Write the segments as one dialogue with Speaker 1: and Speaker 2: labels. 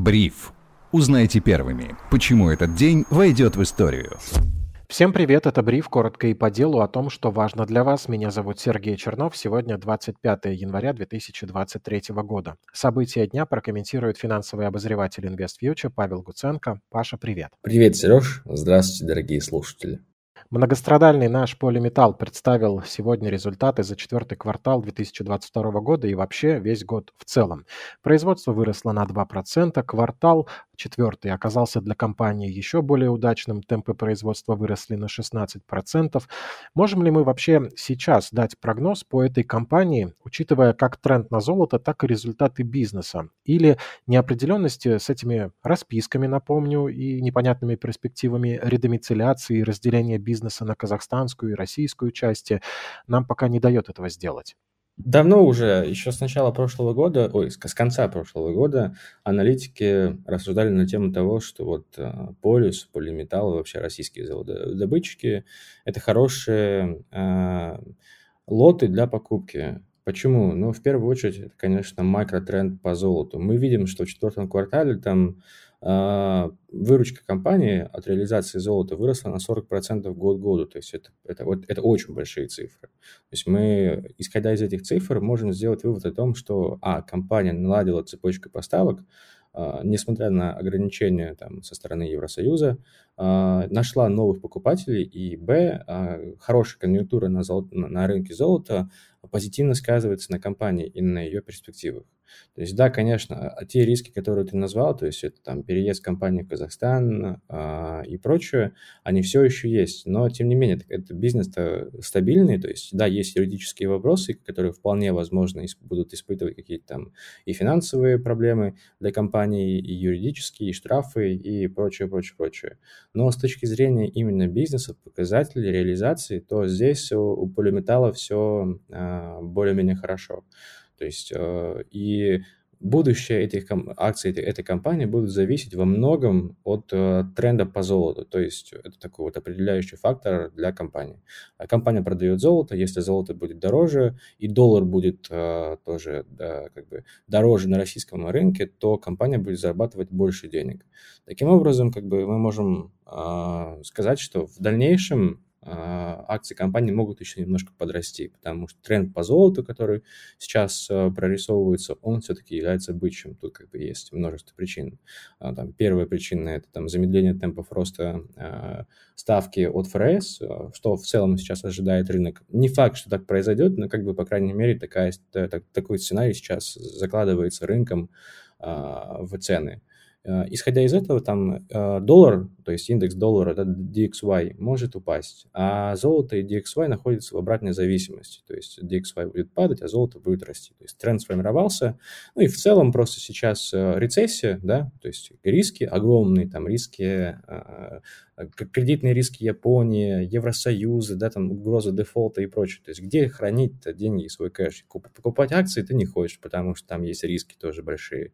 Speaker 1: Бриф. Узнайте первыми, почему этот день войдет в историю.
Speaker 2: Всем привет, это Бриф, коротко и по делу о том, что важно для вас. Меня зовут Сергей Чернов, сегодня 25 января 2023 года. События дня прокомментирует финансовый обозреватель InvestFuture Павел Гуценко. Паша, привет.
Speaker 3: Привет, Сереж. Здравствуйте, дорогие слушатели.
Speaker 2: Многострадальный наш полиметалл представил сегодня результаты за четвертый квартал 2022 года и вообще весь год в целом. Производство выросло на 2%, квартал четвертый оказался для компании еще более удачным, темпы производства выросли на 16%. Можем ли мы вообще сейчас дать прогноз по этой компании, учитывая как тренд на золото, так и результаты бизнеса? Или неопределенности с этими расписками, напомню, и непонятными перспективами редомицеляции и разделения бизнеса на казахстанскую и российскую части нам пока не дает этого сделать?
Speaker 3: Давно уже, еще с начала прошлого года, ой, с конца прошлого года, аналитики рассуждали на тему того, что вот э, полюс, полиметалл, вообще российские завододобытчики – это хорошие э, лоты для покупки. Почему? Ну, в первую очередь, это, конечно, макротренд по золоту. Мы видим, что в четвертом квартале там выручка компании от реализации золота выросла на 40% год к году. То есть это, это, вот, это очень большие цифры. То есть мы, исходя из этих цифр, можем сделать вывод о том, что, а, компания наладила цепочку поставок, а, несмотря на ограничения там, со стороны Евросоюза, а, нашла новых покупателей, и, б, хорошая конъюнктура на, золото, на рынке золота позитивно сказывается на компании и на ее перспективах. То есть, да, конечно, а те риски, которые ты назвал, то есть это там переезд компании в Казахстан а, и прочее, они все еще есть. Но, тем не менее, это бизнес-то стабильный, то есть, да, есть юридические вопросы, которые вполне возможно будут испытывать какие-то там и финансовые проблемы для компании, и юридические, и штрафы, и прочее, прочее, прочее. Но с точки зрения именно бизнеса, показателей, реализации, то здесь у, у полиметалла все а, более-менее хорошо. То есть э, и будущее этих акций этой, этой компании будут зависеть во многом от э, тренда по золоту. То есть это такой вот определяющий фактор для компании. А компания продает золото, если золото будет дороже и доллар будет э, тоже да, как бы дороже на российском рынке, то компания будет зарабатывать больше денег. Таким образом, как бы мы можем э, сказать, что в дальнейшем акции компании могут еще немножко подрасти, потому что тренд по золоту, который сейчас а, прорисовывается, он все-таки является бычьим. Тут как бы есть множество причин. А, там, первая причина – это там, замедление темпов роста ставки от ФРС, что в целом сейчас ожидает рынок. Не факт, что так произойдет, но как бы, по крайней мере, такая, так, такой сценарий сейчас закладывается рынком в цены. Э, исходя из этого, там э, доллар, то есть индекс доллара, да, DXY, может упасть, а золото и DXY находятся в обратной зависимости, то есть DXY будет падать, а золото будет расти. То есть тренд сформировался, ну и в целом просто сейчас э, рецессия, да, то есть риски, огромные там риски кредитные риски Японии, Евросоюза, да, там угроза дефолта и прочее. То есть где хранить деньги и свой кэш? Покупать акции ты не хочешь, потому что там есть риски тоже большие.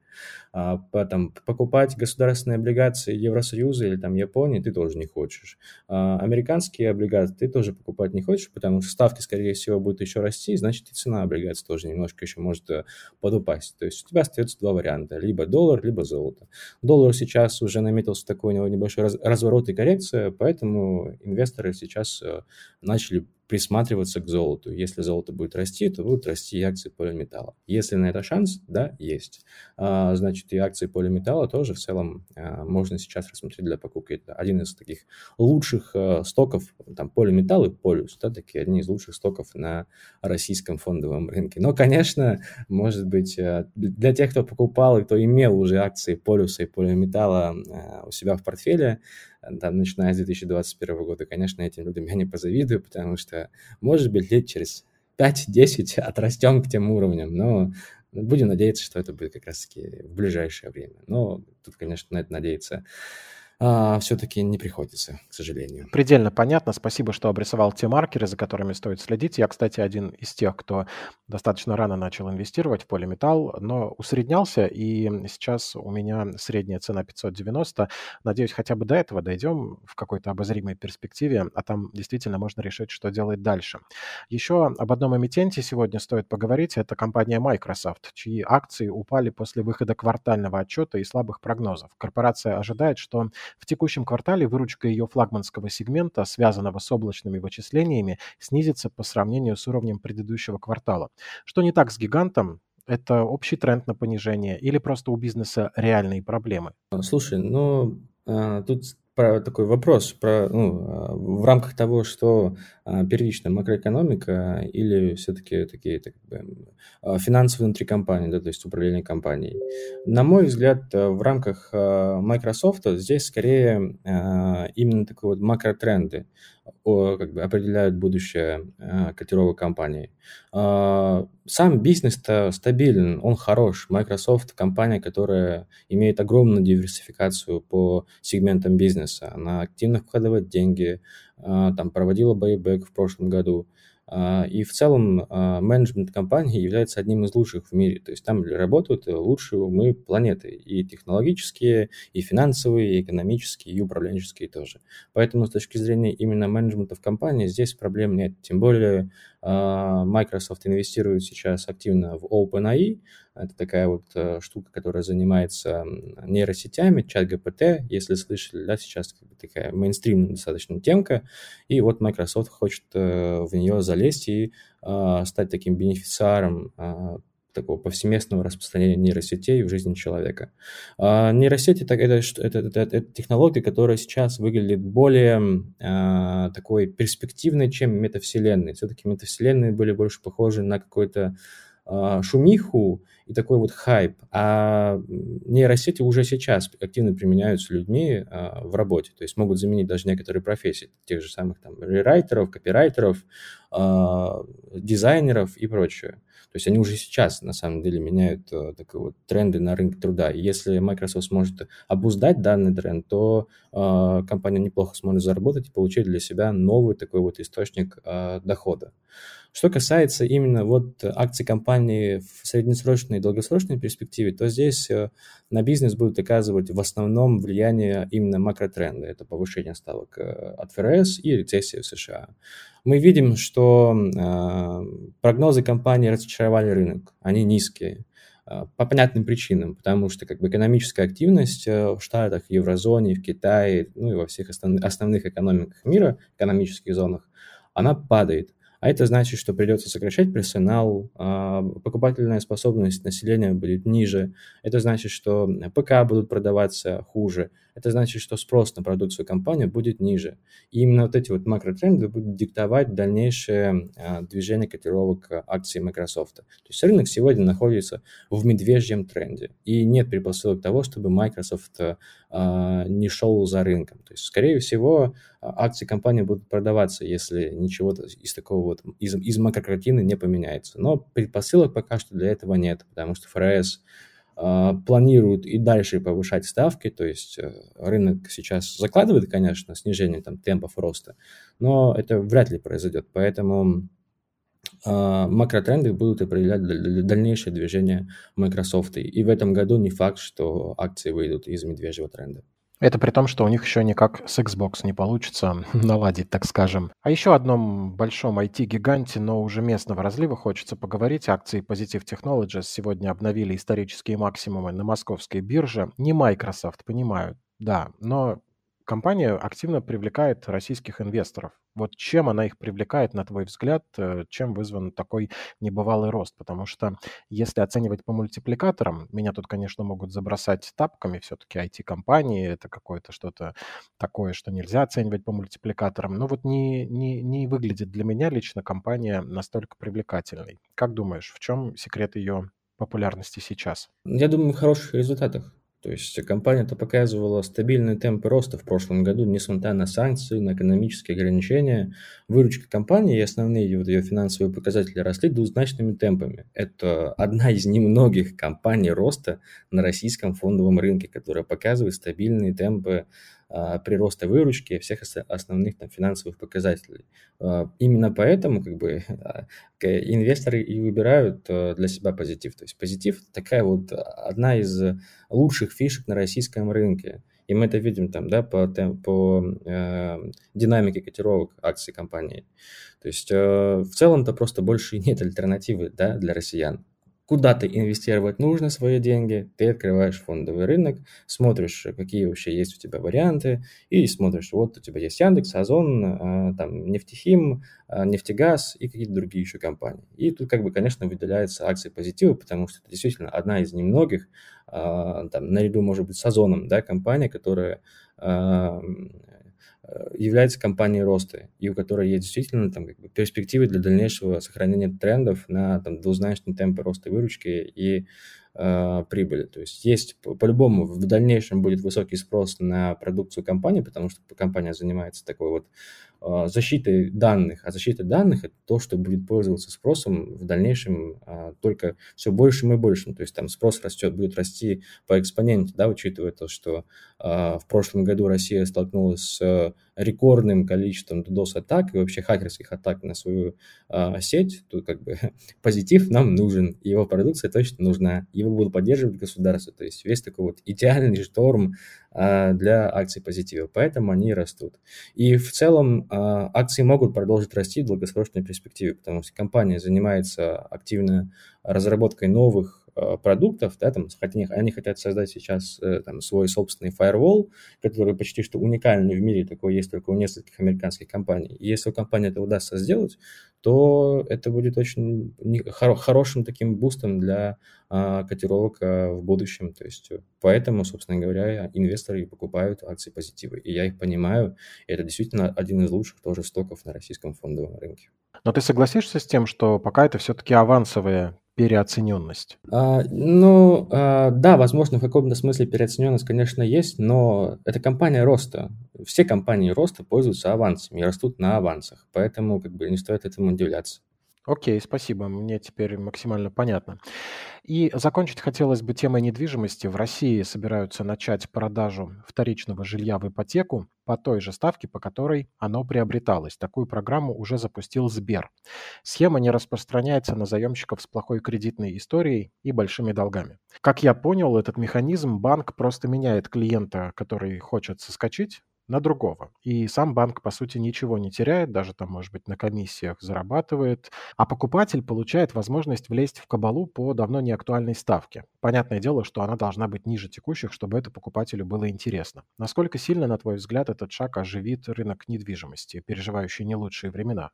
Speaker 3: А, потом, покупать государственные облигации Евросоюза или там Японии ты тоже не хочешь. А, американские облигации ты тоже покупать не хочешь, потому что ставки, скорее всего, будут еще расти, значит и цена облигаций тоже немножко еще может э, подупасть. То есть у тебя остается два варианта. Либо доллар, либо золото. Доллар сейчас уже наметился такой небольшой разворот и коррекция, коррекция, поэтому инвесторы сейчас э, начали присматриваться к золоту. Если золото будет расти, то будут расти и акции полиметалла. Если на это шанс, да, есть. А, значит, и акции полиметалла тоже в целом а, можно сейчас рассмотреть для покупки. Это один из таких лучших а, стоков, там, полиметалл и полюс, да, такие одни из лучших стоков на российском фондовом рынке. Но, конечно, может быть, для тех, кто покупал и кто имел уже акции полюса и полиметалла у себя в портфеле, там, начиная с 2021 года, конечно, этим людям я не позавидую, потому что, может быть, лет через 5-10 отрастем к тем уровням, но будем надеяться, что это будет как раз-таки в ближайшее время. Но тут, конечно, на это надеяться а, все-таки не приходится, к сожалению.
Speaker 2: Предельно понятно. Спасибо, что обрисовал те маркеры, за которыми стоит следить. Я, кстати, один из тех, кто достаточно рано начал инвестировать в полиметалл, но усреднялся, и сейчас у меня средняя цена 590. Надеюсь, хотя бы до этого дойдем в какой-то обозримой перспективе, а там действительно можно решить, что делать дальше. Еще об одном эмитенте сегодня стоит поговорить. Это компания Microsoft, чьи акции упали после выхода квартального отчета и слабых прогнозов. Корпорация ожидает, что в текущем квартале выручка ее флагманского сегмента, связанного с облачными вычислениями, снизится по сравнению с уровнем предыдущего квартала. Что не так с гигантом? Это общий тренд на понижение или просто у бизнеса реальные проблемы?
Speaker 3: Слушай, ну а, тут про такой вопрос про, ну, а, в рамках того, что а, первичная макроэкономика или все-таки такие так, а, финансовые внутри компании, да, то есть управление компанией. На мой взгляд, в рамках Microsoft здесь скорее именно такой вот макротренды как бы определяют будущее котировок компании. Сам бизнес-то стабилен, он хорош. Microsoft – компания, которая имеет огромную диверсификацию по сегментам бизнеса. Она активно вкладывает деньги, там проводила бейбэк в прошлом году. А, и в целом а, менеджмент компании является одним из лучших в мире. То есть там работают лучшие умы планеты. И технологические, и финансовые, и экономические, и управленческие тоже. Поэтому с точки зрения именно менеджмента в компании здесь проблем нет. Тем более Microsoft инвестирует сейчас активно в OpenAI. Это такая вот э, штука, которая занимается нейросетями, чат GPT, если слышали, да, сейчас такая мейнстрим достаточно темка. И вот Microsoft хочет э, в нее залезть и а, стать таким бенефициаром а, такого повсеместного распространения нейросетей в жизни человека. А, нейросети так, это, это, это, это технология, которая сейчас выглядит более а, такой перспективной, чем метавселенные. Все-таки метавселенные были больше похожи на какой-то а, шумиху и такой вот хайп. А нейросети уже сейчас активно применяются людьми а, в работе, то есть могут заменить даже некоторые профессии, тех же самых там рерайтеров, копирайтеров, а, дизайнеров и прочее. То есть они уже сейчас, на самом деле, меняют э, такие вот тренды на рынке труда. И если Microsoft сможет обуздать данный тренд, то э, компания неплохо сможет заработать и получить для себя новый такой вот источник э, дохода. Что касается именно вот акций компании в среднесрочной и долгосрочной перспективе, то здесь э, на бизнес будут оказывать в основном влияние именно макротренды. Это повышение ставок э, от ФРС и рецессия в США мы видим, что э, прогнозы компании разочаровали рынок, они низкие э, по понятным причинам, потому что как бы экономическая активность э, в Штатах, в еврозоне, в Китае, ну и во всех основ, основных экономиках мира, экономических зонах, она падает. А это значит, что придется сокращать персонал, а, покупательная способность населения будет ниже. Это значит, что ПК будут продаваться хуже. Это значит, что спрос на продукцию компании будет ниже. И именно вот эти вот макротренды будут диктовать дальнейшее а, движение котировок акций Microsoft. То есть рынок сегодня находится в медвежьем тренде. И нет предпосылок того, чтобы Microsoft а, не шел за рынком. То есть, скорее всего, акции компании будут продаваться, если ничего из такого вот, из, из макрокартины не поменяется. Но предпосылок пока что для этого нет, потому что ФРС а, планируют и дальше повышать ставки, то есть э, рынок сейчас закладывает, конечно, снижение там, темпов роста, но это вряд ли произойдет, поэтому а, макротренды будут определять дальнейшее движение Microsoft. И в этом году не факт, что акции выйдут из медвежьего тренда.
Speaker 2: Это при том, что у них еще никак с Xbox не получится наладить, так скажем. А еще одном большом IT-гиганте, но уже местного разлива хочется поговорить. Акции Positive Technologies сегодня обновили исторические максимумы на московской бирже. Не Microsoft, понимаю, да, но компания активно привлекает российских инвесторов. Вот чем она их привлекает, на твой взгляд, э, чем вызван такой небывалый рост? Потому что если оценивать по мультипликаторам, меня тут, конечно, могут забросать тапками, все-таки IT-компании, это какое-то что-то такое, что нельзя оценивать по мультипликаторам, но вот не, не, не выглядит для меня лично компания настолько привлекательной. Как думаешь, в чем секрет ее популярности сейчас?
Speaker 3: Я думаю, в хороших результатах. То есть компания-то показывала стабильные темпы роста в прошлом году, несмотря на санкции, на экономические ограничения. Выручка компании и основные вот ее финансовые показатели росли двузначными темпами. Это одна из немногих компаний роста на российском фондовом рынке, которая показывает стабильные темпы прироста выручки, всех основных там, финансовых показателей. Именно поэтому как бы, инвесторы и выбирают для себя позитив. То есть позитив такая вот одна из лучших фишек на российском рынке. И мы это видим там, да, по, по э, динамике котировок акций компании. То есть э, в целом-то просто больше нет альтернативы, да, для россиян куда ты инвестировать нужно свои деньги, ты открываешь фондовый рынок, смотришь, какие вообще есть у тебя варианты, и смотришь, вот у тебя есть Яндекс, Озон, а, там, Нефтехим, а, Нефтегаз и какие-то другие еще компании. И тут, как бы, конечно, выделяются акции позитива, потому что это действительно одна из немногих, а, там, наряду, может быть, с Озоном, да, компания, которая является компанией роста, и у которой есть действительно там, как бы, перспективы для дальнейшего сохранения трендов на там, двузначные темпы роста выручки. И э, прибыли. То есть есть по-любому в дальнейшем будет высокий спрос на продукцию компании, потому что компания занимается такой вот э, защитой данных. А защита данных – это то, что будет пользоваться спросом в дальнейшем э, только все большим и большим. То есть там спрос растет, будет расти по экспоненте, да, учитывая то, что э, в прошлом году Россия столкнулась с рекордным количеством DDoS-атак и вообще хакерских атак на свою э, сеть. Тут как бы позитив нам нужен, его продукция точно нужна. Его будут поддерживать государство. То есть весь такой вот идеальный шторм э, для акций позитива. Поэтому они растут. И в целом э, акции могут продолжить расти в долгосрочной перспективе, потому что компания занимается активно разработкой новых продуктов, да, там, они, они хотят создать сейчас э, там, свой собственный firewall, который почти что уникальный в мире, такой есть только у нескольких американских компаний. И если у компании это удастся сделать, то это будет очень хорошим таким бустом для а, котировок а, в будущем. То есть поэтому, собственно говоря, инвесторы покупают акции позитивы. И я их понимаю, и это действительно один из лучших тоже стоков на российском фондовом рынке.
Speaker 2: Но ты согласишься с тем, что пока это все-таки авансовые переоцененность?
Speaker 3: А, ну, а, да, возможно, в каком-то смысле переоцененность, конечно, есть, но это компания роста. Все компании роста пользуются авансами и растут на авансах, поэтому как бы не стоит этому удивляться.
Speaker 2: Окей, спасибо. Мне теперь максимально понятно. И закончить хотелось бы темой недвижимости. В России собираются начать продажу вторичного жилья в ипотеку по той же ставке, по которой оно приобреталось. Такую программу уже запустил Сбер. Схема не распространяется на заемщиков с плохой кредитной историей и большими долгами. Как я понял, этот механизм банк просто меняет клиента, который хочет соскочить, на другого. И сам банк, по сути, ничего не теряет, даже там, может быть, на комиссиях зарабатывает, а покупатель получает возможность влезть в кабалу по давно не актуальной ставке. Понятное дело, что она должна быть ниже текущих, чтобы это покупателю было интересно. Насколько сильно, на твой взгляд, этот шаг оживит рынок недвижимости, переживающий не лучшие времена?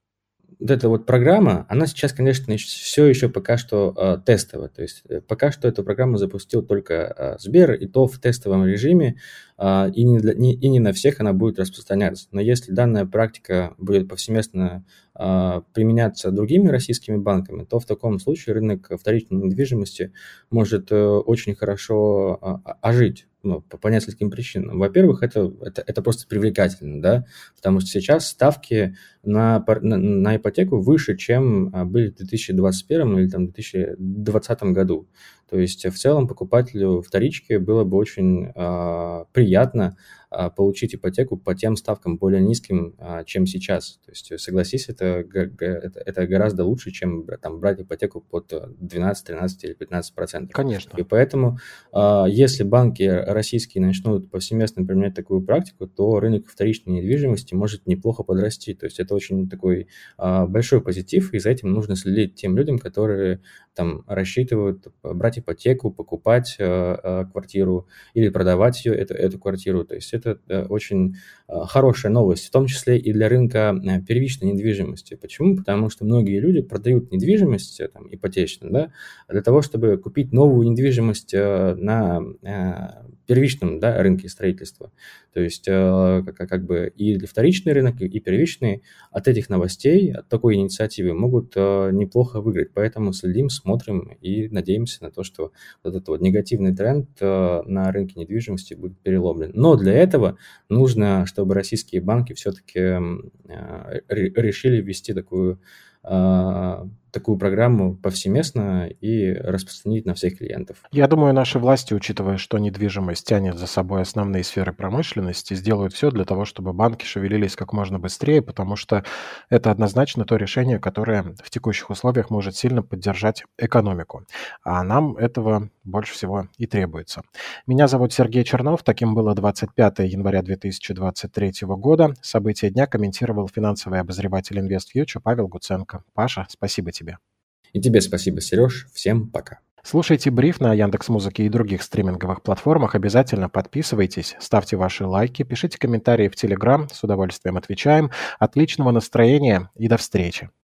Speaker 3: вот эта вот программа, она сейчас, конечно, все еще пока что э, тестовая. То есть э, пока что эту программу запустил только э, Сбер, и то в тестовом режиме, и, не для, не, и не на всех она будет распространяться. Но если данная практика будет повсеместно э, применяться другими российскими банками, то в таком случае рынок вторичной недвижимости может э, очень хорошо э, ожить ну, по, по нескольким причинам. Во-первых, это, это, это просто привлекательно, да, потому что сейчас ставки на, на, на ипотеку выше, чем а, были в 2021 или там, 2020 году. То есть в целом покупателю вторички было бы очень э, приятно получить ипотеку по тем ставкам более низким, э, чем сейчас. То есть согласись, это, это, гораздо лучше, чем там, брать ипотеку под 12, 13 или 15 процентов.
Speaker 2: Конечно.
Speaker 3: И поэтому, э, если банки российские начнут повсеместно применять такую практику, то рынок вторичной недвижимости может неплохо подрасти. То есть это очень такой э, большой позитив, и за этим нужно следить тем людям, которые там рассчитывают брать ипотеку, покупать э, э, квартиру или продавать ее, эту, эту квартиру. То есть это э, очень э, хорошая новость, в том числе и для рынка э, первичной недвижимости. Почему? Потому что многие люди продают недвижимость там, ипотечную да, для того, чтобы купить новую недвижимость на первичном да, рынке строительства. То есть как, как бы и вторичный рынок, и первичный от этих новостей, от такой инициативы могут неплохо выиграть. Поэтому следим, смотрим и надеемся на то, что вот этот вот негативный тренд на рынке недвижимости будет переломлен. Но для этого нужно, чтобы российские банки все-таки решили ввести такую такую программу повсеместно и распространить на всех клиентов.
Speaker 2: Я думаю, наши власти, учитывая, что недвижимость тянет за собой основные сферы промышленности, сделают все для того, чтобы банки шевелились как можно быстрее, потому что это однозначно то решение, которое в текущих условиях может сильно поддержать экономику. А нам этого больше всего и требуется. Меня зовут Сергей Чернов. Таким было 25 января 2023 года. События дня комментировал финансовый обозреватель InvestFuture Павел Гуценко. Паша, спасибо тебе.
Speaker 3: И тебе спасибо, Сереж. Всем пока.
Speaker 2: Слушайте бриф на Яндекс Музыке и других стриминговых платформах. Обязательно подписывайтесь, ставьте ваши лайки, пишите комментарии в Телеграм. С удовольствием отвечаем. Отличного настроения и до встречи.